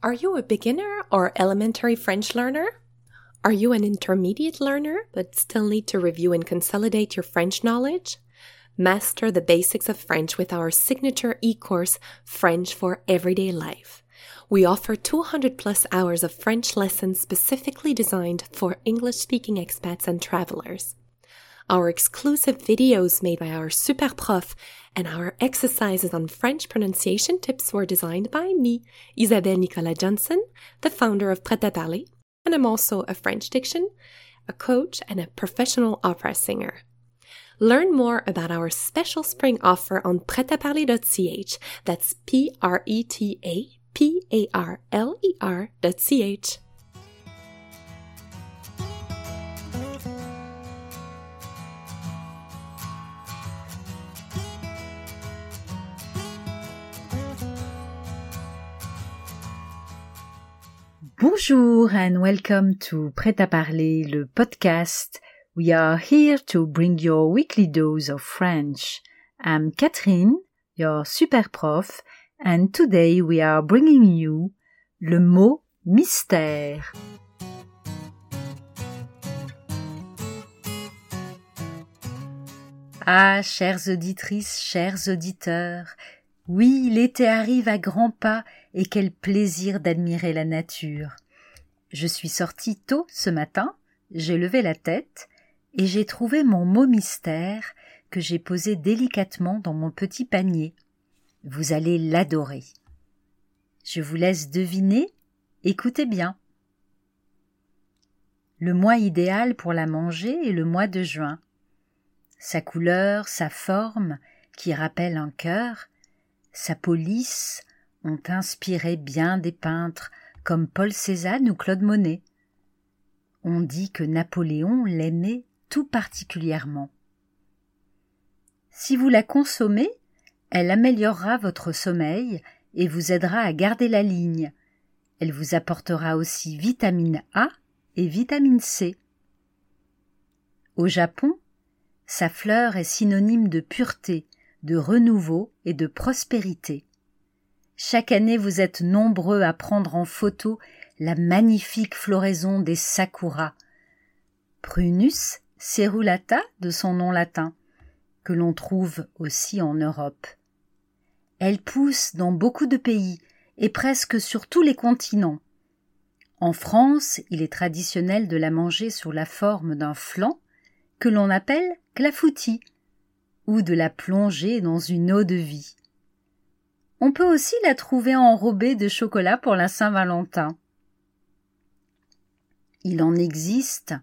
Are you a beginner or elementary French learner? Are you an intermediate learner but still need to review and consolidate your French knowledge? Master the basics of French with our signature e-course, French for Everyday Life. We offer 200 plus hours of French lessons specifically designed for English speaking expats and travelers. Our exclusive videos made by our super prof and our exercises on French pronunciation tips were designed by me, Isabelle Nicolas Johnson, the founder of Prêt à Parler, and I'm also a French diction, a coach, and a professional opera singer. Learn more about our special spring offer on pretaparler.ch. That's P R E T A P A R L E R.ch. Bonjour and welcome to Prêt à parler, le podcast. We are here to bring your weekly dose of French. I'm Catherine, your super prof, and today we are bringing you le mot mystère. Ah, chères auditrices, chers auditeurs, oui, l'été arrive à grands pas et quel plaisir d'admirer la nature. Je suis sortie tôt ce matin, j'ai levé la tête et j'ai trouvé mon mot mystère que j'ai posé délicatement dans mon petit panier. Vous allez l'adorer. Je vous laisse deviner, écoutez bien. Le mois idéal pour la manger est le mois de juin. Sa couleur, sa forme, qui rappelle un cœur, sa police ont inspiré bien des peintres comme Paul Cézanne ou Claude Monet. On dit que Napoléon l'aimait tout particulièrement. Si vous la consommez, elle améliorera votre sommeil et vous aidera à garder la ligne. Elle vous apportera aussi vitamine A et vitamine C. Au Japon, sa fleur est synonyme de pureté, de renouveau et de prospérité. Chaque année vous êtes nombreux à prendre en photo la magnifique floraison des sakuras. Prunus cerulata de son nom latin, que l'on trouve aussi en Europe. Elle pousse dans beaucoup de pays et presque sur tous les continents. En France, il est traditionnel de la manger sous la forme d'un flan que l'on appelle clafoutis ou de la plonger dans une eau de vie. On peut aussi la trouver enrobée de chocolat pour la Saint-Valentin. Il en existe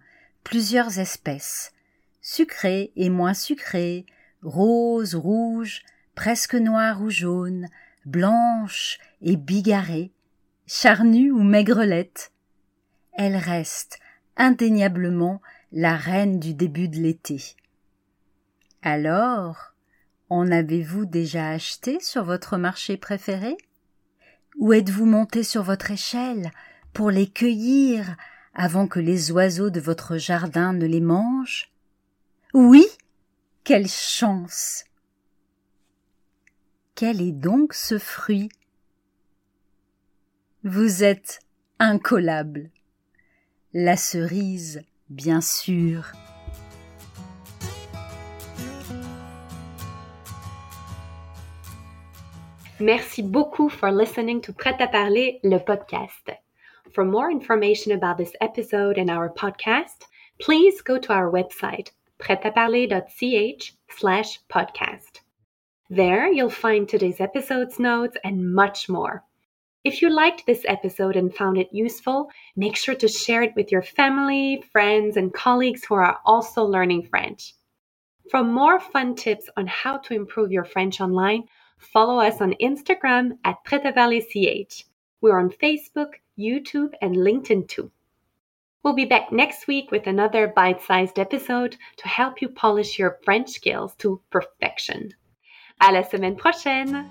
plusieurs espèces, sucrées et moins sucrées, roses, rouges, presque noires ou jaunes, blanches et bigarrées, charnues ou maigrelettes. Elle reste indéniablement la reine du début de l'été. Alors, en avez-vous déjà acheté sur votre marché préféré? Ou êtes-vous monté sur votre échelle pour les cueillir avant que les oiseaux de votre jardin ne les mangent? Oui Quelle chance Quel est donc ce fruit? Vous êtes incollable. La cerise, bien sûr. Merci beaucoup for listening to Prêt à parler, le podcast. For more information about this episode and our podcast, please go to our website, pretaparler.ch slash podcast. There you'll find today's episode's notes and much more. If you liked this episode and found it useful, make sure to share it with your family, friends, and colleagues who are also learning French. For more fun tips on how to improve your French online, Follow us on Instagram at PretaValleyCH. We're on Facebook, YouTube, and LinkedIn too. We'll be back next week with another bite sized episode to help you polish your French skills to perfection. À la semaine prochaine!